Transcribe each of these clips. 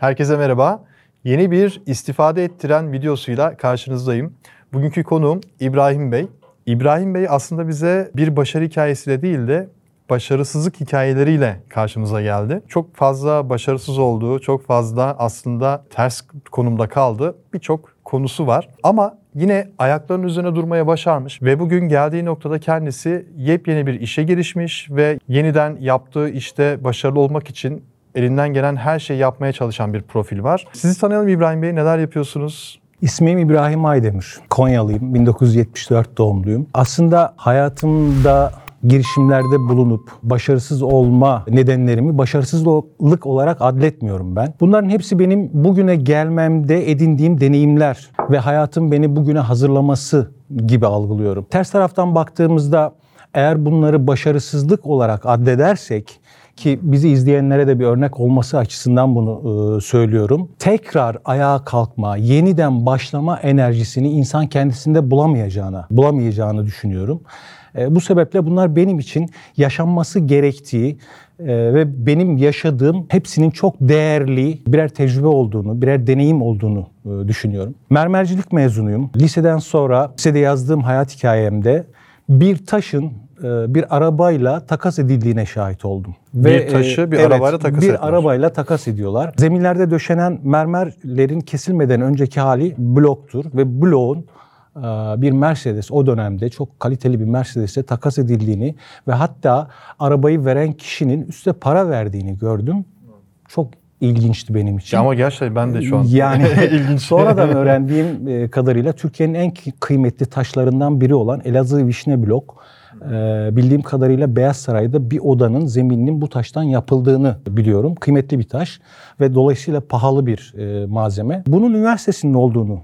Herkese merhaba. Yeni bir istifade ettiren videosuyla karşınızdayım. Bugünkü konuğum İbrahim Bey. İbrahim Bey aslında bize bir başarı hikayesiyle değil de başarısızlık hikayeleriyle karşımıza geldi. Çok fazla başarısız olduğu, çok fazla aslında ters konumda kaldı birçok konusu var. Ama yine ayaklarının üzerine durmaya başarmış ve bugün geldiği noktada kendisi yepyeni bir işe girişmiş ve yeniden yaptığı işte başarılı olmak için elinden gelen her şeyi yapmaya çalışan bir profil var. Sizi tanıyalım İbrahim Bey. Neler yapıyorsunuz? İsmim İbrahim Aydemir. Konyalıyım. 1974 doğumluyum. Aslında hayatımda girişimlerde bulunup başarısız olma nedenlerimi başarısızlık olarak adletmiyorum ben. Bunların hepsi benim bugüne gelmemde edindiğim deneyimler ve hayatım beni bugüne hazırlaması gibi algılıyorum. Ters taraftan baktığımızda eğer bunları başarısızlık olarak addedersek ki bizi izleyenlere de bir örnek olması açısından bunu e, söylüyorum. Tekrar ayağa kalkma, yeniden başlama enerjisini insan kendisinde bulamayacağını, bulamayacağını düşünüyorum. E, bu sebeple bunlar benim için yaşanması gerektiği e, ve benim yaşadığım hepsinin çok değerli birer tecrübe olduğunu, birer deneyim olduğunu düşünüyorum. Mermercilik mezunuyum. Liseden sonra lisede yazdığım hayat hikayemde bir taşın bir arabayla takas edildiğine şahit oldum. Bir taşı bir evet, arabayla takas Bir ettiler. arabayla takas ediyorlar. Zeminlerde döşenen mermerlerin kesilmeden önceki hali bloktur ve bloğun e, bir Mercedes o dönemde çok kaliteli bir Mercedes'e takas edildiğini ve hatta arabayı veren kişinin üste para verdiğini gördüm. Çok ilginçti benim için. Ya ama gerçekten ben de şu an Yani ilginç. sonradan öğrendiğim e, kadarıyla Türkiye'nin en kıymetli taşlarından biri olan Elazığ Vişne Blok e, bildiğim kadarıyla Beyaz Saray'da bir odanın zemininin bu taştan yapıldığını biliyorum. Kıymetli bir taş ve dolayısıyla pahalı bir e, malzeme. Bunun üniversitesinin olduğunu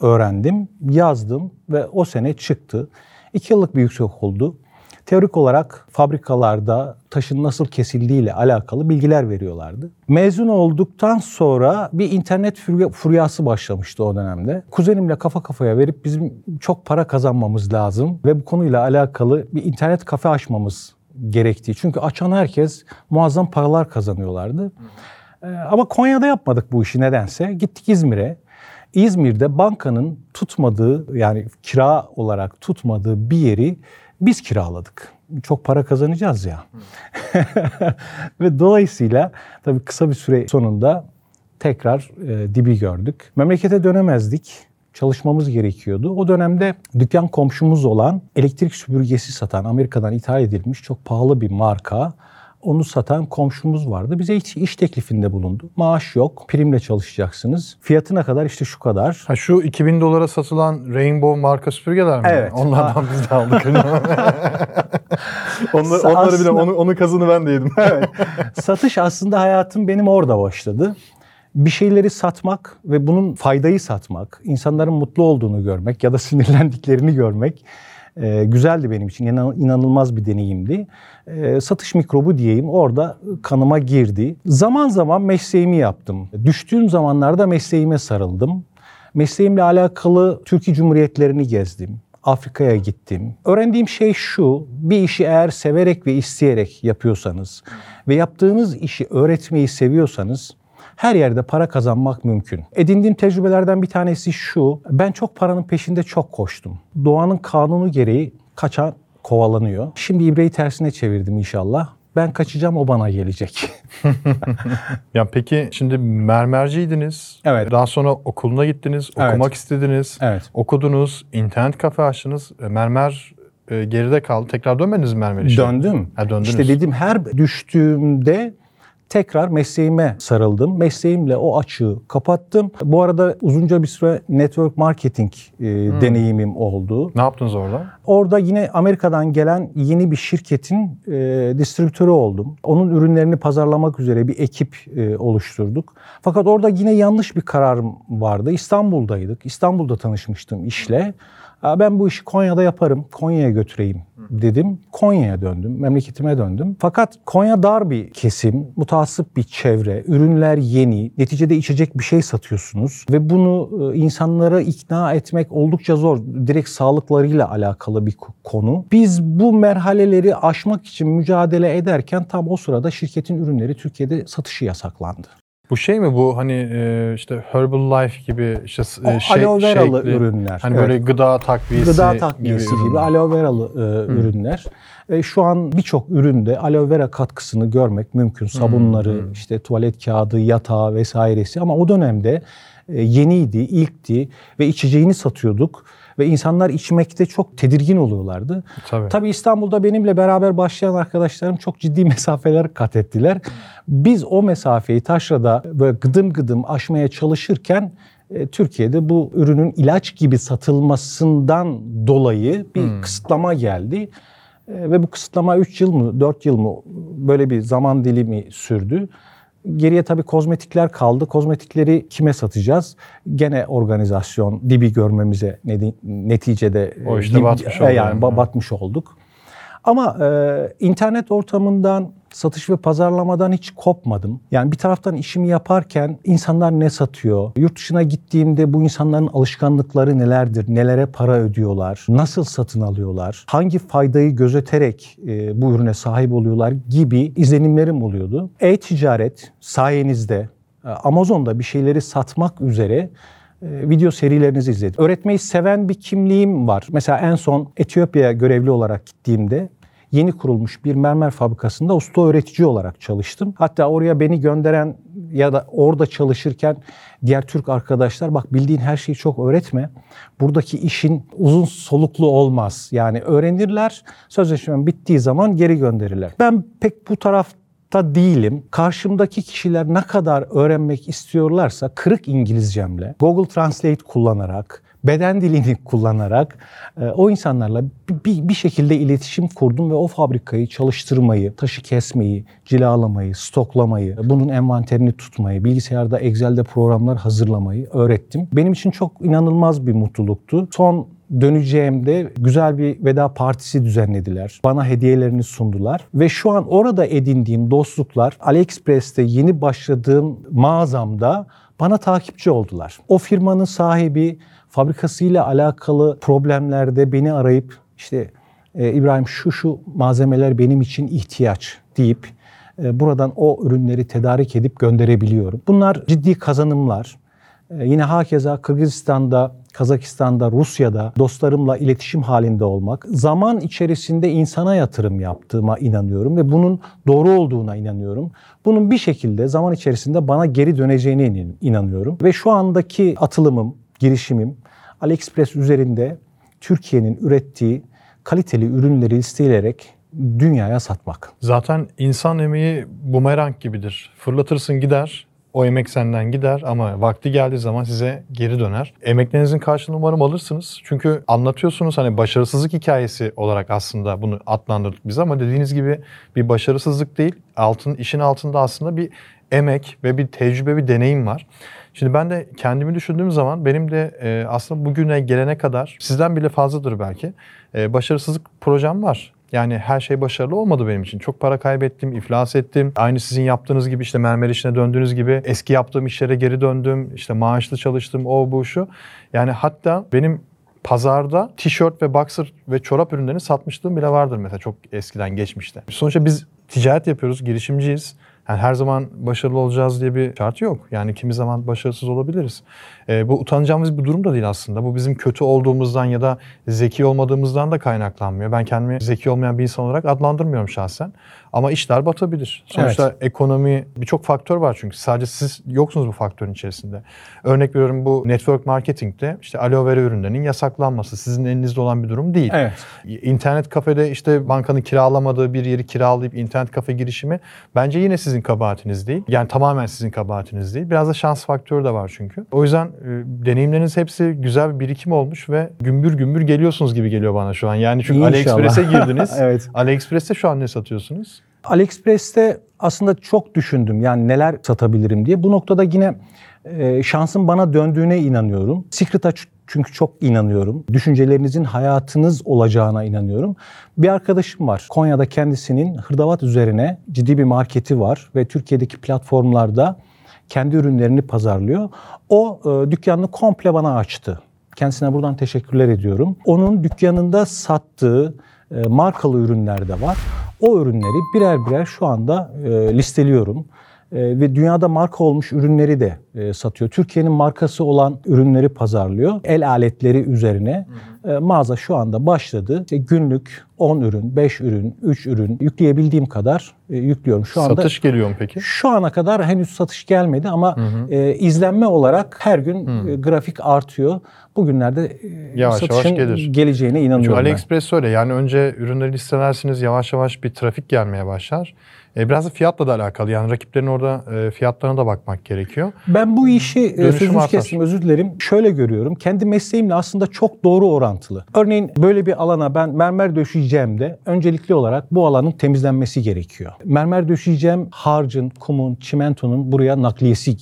öğrendim, yazdım ve o sene çıktı. İki yıllık bir yüksek oldu. Teorik olarak fabrikalarda taşın nasıl kesildiğiyle alakalı bilgiler veriyorlardı. Mezun olduktan sonra bir internet furyası başlamıştı o dönemde. Kuzenimle kafa kafaya verip bizim çok para kazanmamız lazım ve bu konuyla alakalı bir internet kafe açmamız gerektiği. Çünkü açan herkes muazzam paralar kazanıyorlardı. Ee, ama Konya'da yapmadık bu işi nedense. Gittik İzmir'e. İzmir'de bankanın tutmadığı yani kira olarak tutmadığı bir yeri biz kiraladık. Çok para kazanacağız ya. Ve dolayısıyla tabii kısa bir süre sonunda tekrar e, dibi gördük. Memlekete dönemezdik. Çalışmamız gerekiyordu. O dönemde dükkan komşumuz olan elektrik süpürgesi satan Amerika'dan ithal edilmiş çok pahalı bir marka onu satan komşumuz vardı. Bize hiç iş teklifinde bulundu. Maaş yok, primle çalışacaksınız. Fiyatına kadar işte şu kadar. Ha şu 2000 dolara satılan Rainbow marka süpürgeler mi? Evet. Onlardan biz de aldık. Onlar, onları Aslında- bile onu, onun kazını ben de yedim. Satış aslında hayatım benim orada başladı. Bir şeyleri satmak ve bunun faydayı satmak, insanların mutlu olduğunu görmek ya da sinirlendiklerini görmek e, güzeldi benim için. İnan- inanılmaz bir deneyimdi. E, satış mikrobu diyeyim orada kanıma girdi. Zaman zaman mesleğimi yaptım. Düştüğüm zamanlarda mesleğime sarıldım. Mesleğimle alakalı Türkiye Cumhuriyetlerini gezdim. Afrika'ya gittim. Öğrendiğim şey şu, bir işi eğer severek ve isteyerek yapıyorsanız ve yaptığınız işi öğretmeyi seviyorsanız her yerde para kazanmak mümkün. Edindiğim tecrübelerden bir tanesi şu, ben çok paranın peşinde çok koştum. Doğanın kanunu gereği kaçan kovalanıyor. Şimdi ibreyi tersine çevirdim inşallah. Ben kaçacağım o bana gelecek. ya peki şimdi mermerciydiniz. Evet. Daha sonra okuluna gittiniz, Evet. okumak istediniz. Evet. Okudunuz, internet kafe açtınız. E, Mermer e, geride kaldı. Tekrar dönmediniz mi mermer işe? Döndüm. Ha, döndünüz. İşte dedim her düştüğümde tekrar mesleğime sarıldım. Mesleğimle o açığı kapattım. Bu arada uzunca bir süre network marketing e, deneyimim oldu. Ne yaptınız orada? Orada yine Amerika'dan gelen yeni bir şirketin e, distribütörü oldum. Onun ürünlerini pazarlamak üzere bir ekip e, oluşturduk. Fakat orada yine yanlış bir kararım vardı. İstanbul'daydık. İstanbul'da tanışmıştım işle. "Aa, Ben bu işi Konya'da yaparım, Konya'ya götüreyim dedim. Konya'ya döndüm, memleketime döndüm. Fakat Konya dar bir kesim, mutasip bir çevre, ürünler yeni, neticede içecek bir şey satıyorsunuz ve bunu e, insanlara ikna etmek oldukça zor. Direkt sağlıklarıyla alakalı bir ko- konu. Biz bu merhaleleri aşmak için mücadele ederken tam o sırada şirketin ürünleri Türkiye'de satışı yasaklandı. Bu şey mi bu hani e, işte Herbal Life gibi işte o e, şey, aloe veralı shake'li, ürünler. Hani Evet. böyle gıda takviyesi Gıda takviyesi gibi, ürünler. aloe veralı e, ürünler. E, şu an birçok üründe aloe vera katkısını görmek mümkün. Sabunları, işte tuvalet kağıdı, yatağı vesairesi ama o dönemde e, yeniydi, ilkti ve içeceğini satıyorduk ve insanlar içmekte çok tedirgin oluyorlardı. Tabii. Tabii İstanbul'da benimle beraber başlayan arkadaşlarım çok ciddi mesafeler kat ettiler. Biz o mesafeyi taşrada böyle gıdım gıdım aşmaya çalışırken e, Türkiye'de bu ürünün ilaç gibi satılmasından dolayı bir kısıtlama geldi. E, Ve bu kısıtlama 3 yıl mı 4 yıl mı böyle bir zaman dilimi sürdü. Geriye tabii kozmetikler kaldı. Kozmetikleri kime satacağız? Gene organizasyon dibi görmemize neticede O işte dib- batmış e, yani yani. ba- batmış olduk. Ama e, internet ortamından, satış ve pazarlamadan hiç kopmadım. Yani bir taraftan işimi yaparken insanlar ne satıyor? Yurt dışına gittiğimde bu insanların alışkanlıkları nelerdir? Nelere para ödüyorlar? Nasıl satın alıyorlar? Hangi faydayı gözeterek e, bu ürüne sahip oluyorlar gibi izlenimlerim oluyordu. E-ticaret sayenizde e, Amazon'da bir şeyleri satmak üzere e, video serilerinizi izledim. Öğretmeyi seven bir kimliğim var. Mesela en son Etiyopya'ya görevli olarak gittiğimde yeni kurulmuş bir mermer fabrikasında usta öğretici olarak çalıştım. Hatta oraya beni gönderen ya da orada çalışırken diğer Türk arkadaşlar bak bildiğin her şeyi çok öğretme. Buradaki işin uzun soluklu olmaz. Yani öğrenirler, sözleşme bittiği zaman geri gönderirler. Ben pek bu taraf ta değilim. Karşımdaki kişiler ne kadar öğrenmek istiyorlarsa kırık İngilizcemle, Google Translate kullanarak, beden dilini kullanarak e, o insanlarla bir- bir, şekilde iletişim kurdum ve o fabrikayı çalıştırmayı, taşı kesmeyi, cilalamayı, stoklamayı, bunun envanterini tutmayı, bilgisayarda Excel'de programlar hazırlamayı öğrettim. Benim için çok inanılmaz bir mutluluktu. Son döneceğimde güzel bir veda partisi düzenlediler. Bana hediyelerini sundular ve şu an orada edindiğim dostluklar AliExpress'te yeni başladığım mağazamda bana takipçi oldular. O firmanın sahibi fabrikasıyla alakalı problemlerde beni arayıp işte "E, İbrahim şu şu malzemeler benim için ihtiyaç deyip e, buradan o ürünleri tedarik edip gönderebiliyorum. Bunlar ciddi kazanımlar. Ee, Yine hakeza Kırgızistan'da, Kazakistan'da, Rusya'da dostlarımla iletişim halinde olmak, zaman içerisinde insana yatırım yaptığıma inanıyorum ve bunun doğru olduğuna inanıyorum. Bunun bir şekilde zaman içerisinde bana geri döneceğine inan- inanıyorum. Ve şu andaki atılımım, girişimim AliExpress üzerinde Türkiye'nin ürettiği kaliteli ürünleri listeleyerek dünyaya satmak. Zaten insan emeği bumerang gibidir. Fırlatırsın gider, o emek senden gider ama vakti geldiği zaman size geri döner. Emeklerinizin karşılığını umarım alırsınız. Çünkü anlatıyorsunuz hani başarısızlık hikayesi olarak aslında bunu adlandırdık biz ama dediğiniz gibi bir başarısızlık değil. Altın işin altında aslında bir emek ve bir tecrübe, bir deneyim var. Şimdi ben de kendimi düşündüğüm zaman benim de e, aslında bugüne gelene kadar sizden bile fazladır belki e, başarısızlık projem var. Yani her şey başarılı olmadı benim için. Çok para kaybettim, iflas ettim. Aynı sizin yaptığınız gibi işte mermer işine döndüğünüz gibi eski yaptığım işlere geri döndüm. İşte maaşlı çalıştım, o bu şu. Yani hatta benim pazarda tişört ve boxer ve çorap ürünlerini satmışlığım bile vardır mesela çok eskiden geçmişte. Sonuçta biz ticaret yapıyoruz, girişimciyiz. Yani her zaman başarılı olacağız diye bir şart yok. Yani kimi zaman başarısız olabiliriz. Ee, bu utanacağımız bir durum da değil aslında. Bu bizim kötü olduğumuzdan ya da zeki olmadığımızdan da kaynaklanmıyor. Ben kendimi zeki olmayan bir insan olarak adlandırmıyorum şahsen. Ama işler batabilir. Sonuçta ekonomi birçok faktör var çünkü. Sadece siz yoksunuz bu faktörün içerisinde. Örnek veriyorum bu network marketingte işte aloe vera ürünlerinin yasaklanması sizin elinizde olan bir durum değil. Evet. İnternet kafede işte bankanın kiralamadığı bir yeri kiralayıp internet kafe girişimi bence yine sizin kabahatiniz değil. Yani tamamen sizin kabahatiniz değil. Biraz da şans faktörü de var çünkü. O yüzden e, deneyimleriniz hepsi güzel bir birikim olmuş ve gümbür gümbür geliyorsunuz gibi geliyor bana şu an. Yani çünkü. AliExpress'e girdiniz. Evet. AliExpress'te şu an ne satıyorsunuz? AliExpress'te aslında çok düşündüm yani neler satabilirim diye. Bu noktada yine e, şansın bana döndüğüne inanıyorum. Secret'a ç- çünkü çok inanıyorum. Düşüncelerinizin hayatınız olacağına inanıyorum. Bir arkadaşım var. Konya'da kendisinin hırdavat üzerine ciddi bir marketi var ve Türkiye'deki platformlarda kendi ürünlerini pazarlıyor. O e, dükkanını komple bana açtı. Kendisine buradan teşekkürler ediyorum. Onun dükkanında sattığı e, markalı ürünler de var. O ürünleri birer birer şu anda e, listeliyorum. E, ve dünyada marka olmuş ürünleri de e, satıyor. Türkiye'nin markası olan ürünleri pazarlıyor. El aletleri üzerine e, mağaza şu anda başladı. İşte günlük 10 ürün, 5 ürün, 3 ürün yükleyebildiğim kadar e, yüklüyorum. Şu anda Satış geliyor mu peki? şu ana kadar henüz satış gelmedi ama e, izlenme olarak her gün e, grafik artıyor. Bugünlerde e, Yavaş yavaş satışın gelir. geleceğine Çünkü inanıyorum ben. AliExpress öyle. Yani önce ürünleri listelersiniz yavaş yavaş bir trafik gelmeye başlar. E, biraz da fiyatla da alakalı. Yani rakiplerin orada e, fiyatlarına da bakmak gerekiyor. Ben bu işi e, Dönüşüm sözünüzü artar. kestim özür dilerim. Şöyle görüyorum. Kendi mesleğimle aslında çok doğru orantılı. Örneğin böyle bir alana ben mermer döşeyeceğimde öncelikli olarak bu alanın temizlenmesi gerekiyor. Mermer döşeyeceğim harcın, kumun, çimentonun buraya nakliyesi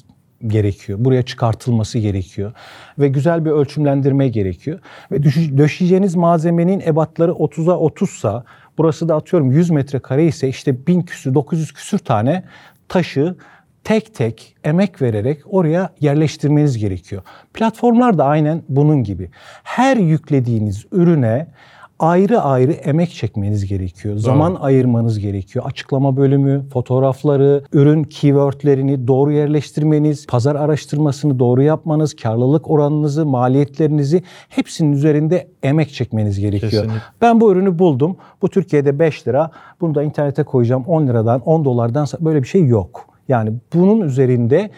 gerekiyor. Buraya çıkartılması gerekiyor. Ve güzel bir ölçümlendirme gerekiyor. Ve döşeyeceğiniz malzemenin ebatları 30'a 30 sa burası da atıyorum 100 metrekare ise işte 1000 küsür 900 küsür tane taşı tek tek emek vererek oraya yerleştirmeniz gerekiyor. Platformlar da aynen bunun gibi. Her yüklediğiniz ürüne ayrı ayrı emek çekmeniz gerekiyor. Zaman ayırmanız gerekiyor. Açıklama bölümü, fotoğrafları, ürün keywordlerini doğru yerleştirmeniz, pazar araştırmasını doğru yapmanız, karlılık oranınızı, maliyetlerinizi hepsinin üzerinde emek çekmeniz gerekiyor. Kesinlikle. Ben bu ürünü buldum. Bu Türkiye'de 5 lira. Bunu da internete koyacağım 10 liradan, 10 dolardan böyle bir şey yok. Yani bunun üzerinde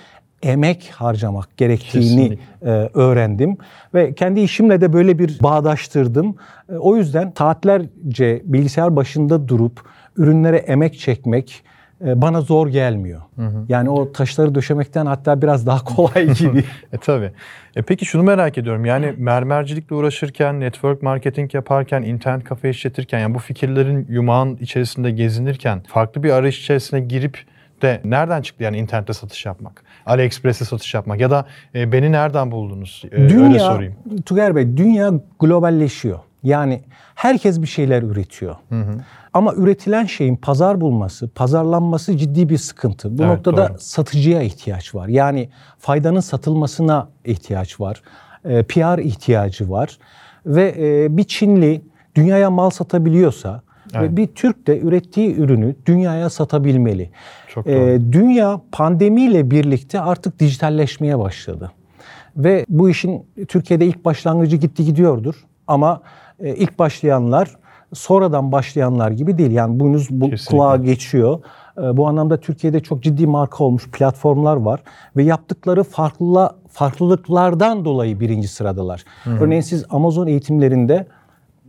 emek harcamak gerektiğini e, öğrendim ve kendi işimle de böyle bir bağdaştırdım. E, o yüzden saatlerce bilgisayar başında durup ürünlere emek çekmek e, bana zor gelmiyor. Yani o taşları döşemekten hatta biraz daha kolay gibi. E tabii. E peki şunu merak ediyorum. Yani mermercilikle uğraşırken, network marketing yaparken, internet kafe işletirken yani bu fikirlerin yumağın içerisinde gezinirken farklı bir arayış içerisine girip de nereden çıktı yani internette satış yapmak? AliExpress'te satış yapmak ya da e, beni nereden buldunuz? E, öyle dünya, sorayım. Tugay Bey, dünya globalleşiyor. Yani herkes bir şeyler üretiyor. Ama üretilen şeyin pazar bulması, pazarlanması ciddi bir sıkıntı. Bu Evet, noktada doğru. satıcıya ihtiyaç var. Yani faydanın satılmasına ihtiyaç var. E, PR ihtiyacı var. Ve e, bir Çinli dünyaya mal satabiliyorsa Ve bir Türk de ürettiği ürünü dünyaya satabilmeli. Çok E, doğru. dünya pandemiyle birlikte artık dijitalleşmeye başladı. Ve bu işin Türkiye'de ilk başlangıcı gitti gidiyordur. Ama e, ilk başlayanlar sonradan başlayanlar gibi değil. Yani bunuz bu Kesinlikle. kulağa geçiyor. E, bu anlamda Türkiye'de çok ciddi marka olmuş platformlar var ve yaptıkları farklı farklılıklardan dolayı birinci sıradalar. Örneğin siz Amazon eğitimlerinde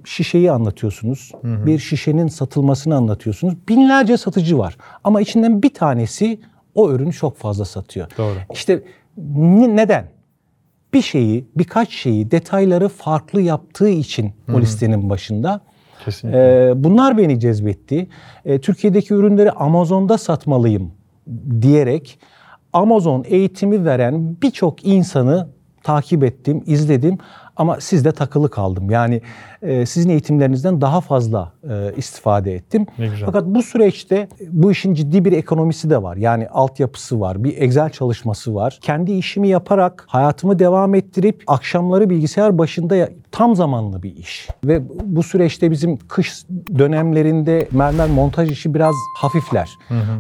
şişeyi anlatıyorsunuz. Bir şişenin satılmasını anlatıyorsunuz. Binlerce satıcı var. Ama içinden bir tanesi o ürünü çok fazla satıyor. Doğru. İşte ne- neden? Bir şeyi, birkaç şeyi, detayları farklı yaptığı için o listenin başında. Kesinlikle. Ee, bunlar beni cezbetti. Ee, Türkiye'deki ürünleri Amazon'da satmalıyım diyerek Amazon eğitimi veren birçok insanı takip ettim, izledim ama sizde takılı kaldım. Yani e, sizin eğitimlerinizden daha fazla e, istifade ettim. Ne güzel. Fakat bu süreçte bu işin ciddi bir ekonomisi de var. Yani altyapısı var, bir Excel çalışması var. Kendi işimi yaparak hayatımı devam ettirip akşamları bilgisayar başında tam zamanlı bir iş. Ve bu süreçte bizim kış dönemlerinde mermer montaj işi biraz hafifler.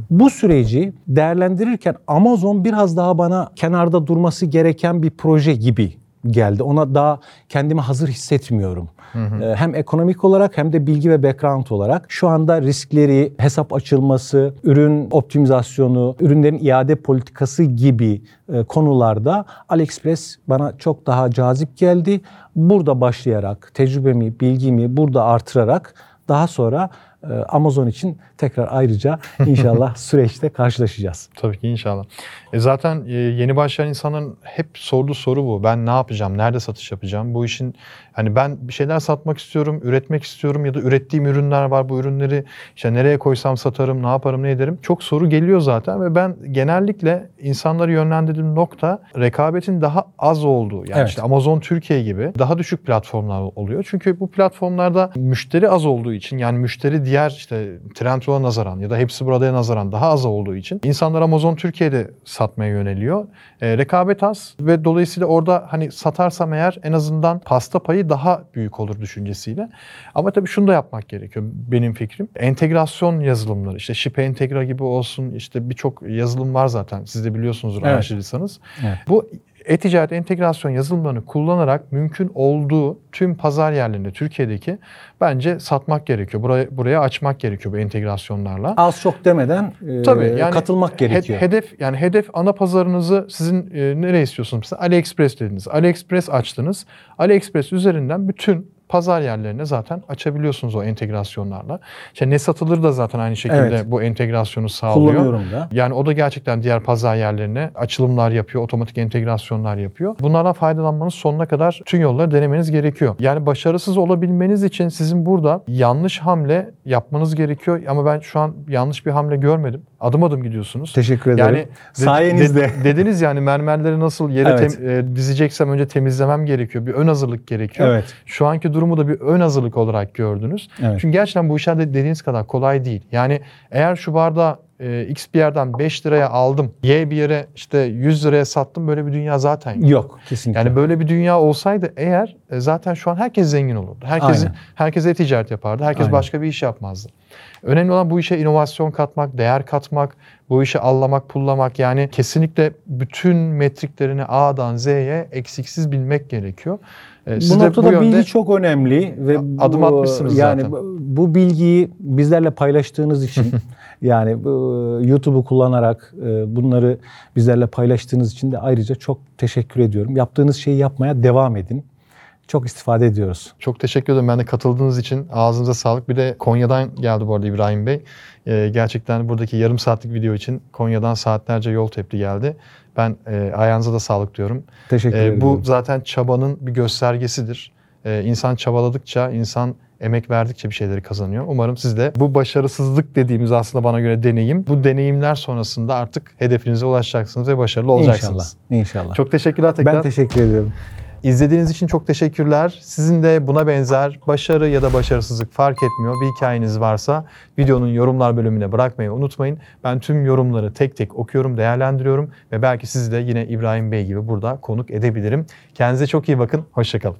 Bu süreci değerlendirirken Amazon biraz daha bana kenarda durması gereken bir proje gibi geldi. Ona daha kendimi hazır hissetmiyorum. Ee, Hem ekonomik olarak hem de bilgi ve background olarak şu anda riskleri, hesap açılması, ürün optimizasyonu, ürünlerin iade politikası gibi e, konularda AliExpress bana çok daha cazip geldi. Burada başlayarak tecrübemi, bilgimi burada artırarak daha sonra e, Amazon için tekrar ayrıca inşallah süreçte karşılaşacağız. Tabii ki inşallah. E zaten e, yeni başlayan insanın hep sorduğu soru bu. Ben ne yapacağım? Nerede satış yapacağım? Bu işin hani ben bir şeyler satmak istiyorum, üretmek istiyorum ya da ürettiğim ürünler var. Bu ürünleri işte nereye koysam satarım, ne yaparım, ne ederim? Çok soru geliyor zaten ve ben genellikle insanları yönlendirdiğim nokta rekabetin daha az olduğu. Yani Evet. işte Amazon Türkiye gibi daha düşük platformlar oluyor. Çünkü bu platformlarda müşteri az olduğu için yani müşteri diğer işte Trendyol'a nazaran ya da hepsi buradaya nazaran daha az olduğu için insanlar Amazon Türkiye'de satmaya yöneliyor. E, rekabet az ve dolayısıyla orada hani satarsam eğer en azından pasta payı daha büyük olur düşüncesiyle. Ama tabii şunu da yapmak gerekiyor benim fikrim. Entegrasyon yazılımları işte Ship Integra gibi olsun işte birçok yazılım var zaten siz de biliyorsunuzdur Evet. araştırırsanız. Evet. Bu e-ticaret entegrasyon yazılımlarını kullanarak mümkün olduğu tüm pazar yerlerinde Türkiye'deki bence satmak gerekiyor. Buraya, buraya açmak gerekiyor bu entegrasyonlarla. Az çok demeden e, Tabii yani katılmak gerekiyor. hedef yani hedef ana pazarınızı sizin e, nereye istiyorsunuz? Mesela AliExpress dediniz. AliExpress açtınız. AliExpress üzerinden bütün pazar yerlerine zaten açabiliyorsunuz o entegrasyonlarla. İşte ne satılır da zaten aynı şekilde Evet. bu entegrasyonu sağlıyor. Kullanıyorum da. Yani o da gerçekten diğer pazar yerlerine açılımlar yapıyor, otomatik entegrasyonlar yapıyor. Bunlardan faydalanmanız sonuna kadar tüm yolları denemeniz gerekiyor. Yani başarısız olabilmeniz için sizin burada yanlış hamle yapmanız gerekiyor. Ama ben şu an yanlış bir hamle görmedim. Adım adım gidiyorsunuz. Teşekkür ederim. Yani de- Sayenizde. de- dediniz yani mermerleri nasıl yere Evet. tem- e, dizeceksem önce temizlemem gerekiyor. Bir ön hazırlık gerekiyor. Evet. Şu anki durumu da bir ön hazırlık olarak gördünüz. Evet. Çünkü gerçekten bu işler de dediğiniz kadar kolay değil. Yani eğer şu bardağı e, X bir yerden 5 liraya aldım, Y bir yere işte 100 liraya sattım böyle bir dünya zaten yok. Yok kesinlikle. Yani böyle bir dünya olsaydı eğer e, zaten şu an herkes zengin olurdu. Herkes Aynen. herkes e-ticaret yapardı. Herkes Aynen. başka bir iş yapmazdı. Önemli olan bu işe inovasyon katmak, değer katmak, bu işi allamak, pullamak. Yani kesinlikle bütün metriklerini A'dan Z'ye eksiksiz bilmek gerekiyor. E, bu siz de noktada yönde- bilgi çok önemli ve bu- Adım atmışsınız yani zaten. bu- bu bilgiyi bizlerle paylaştığınız için yani bu, YouTube'u kullanarak e, bunları bizlerle paylaştığınız için de ayrıca çok teşekkür ediyorum. Yaptığınız şeyi yapmaya devam edin. Çok istifade ediyoruz. Çok teşekkür ederim. Ben de katıldığınız için ağzınıza sağlık. Bir de Konya'dan geldi bu arada İbrahim Bey. Ee, gerçekten buradaki yarım saatlik video için Konya'dan saatlerce yol tepti geldi. Ben e, ayağınıza da sağlık diyorum. Teşekkür Ee, ederim. bu zaten çabanın bir göstergesidir. Ee, insan çabaladıkça, insan emek verdikçe bir şeyleri kazanıyor. Umarım siz de bu başarısızlık dediğimiz aslında bana göre deneyim. Bu deneyimler sonrasında artık hedefinize ulaşacaksınız ve başarılı olacaksınız. İnşallah. İnşallah. Çok teşekkürler tekrar. ben teşekkür ediyorum. İzlediğiniz için çok teşekkürler. Sizin de buna benzer başarı ya da başarısızlık fark etmiyor. Bir hikayeniz varsa videonun yorumlar bölümüne bırakmayı unutmayın. Ben tüm yorumları tek tek okuyorum, değerlendiriyorum ve belki sizi de yine İbrahim Bey gibi burada konuk edebilirim. Kendinize çok iyi bakın. Hoşçakalın.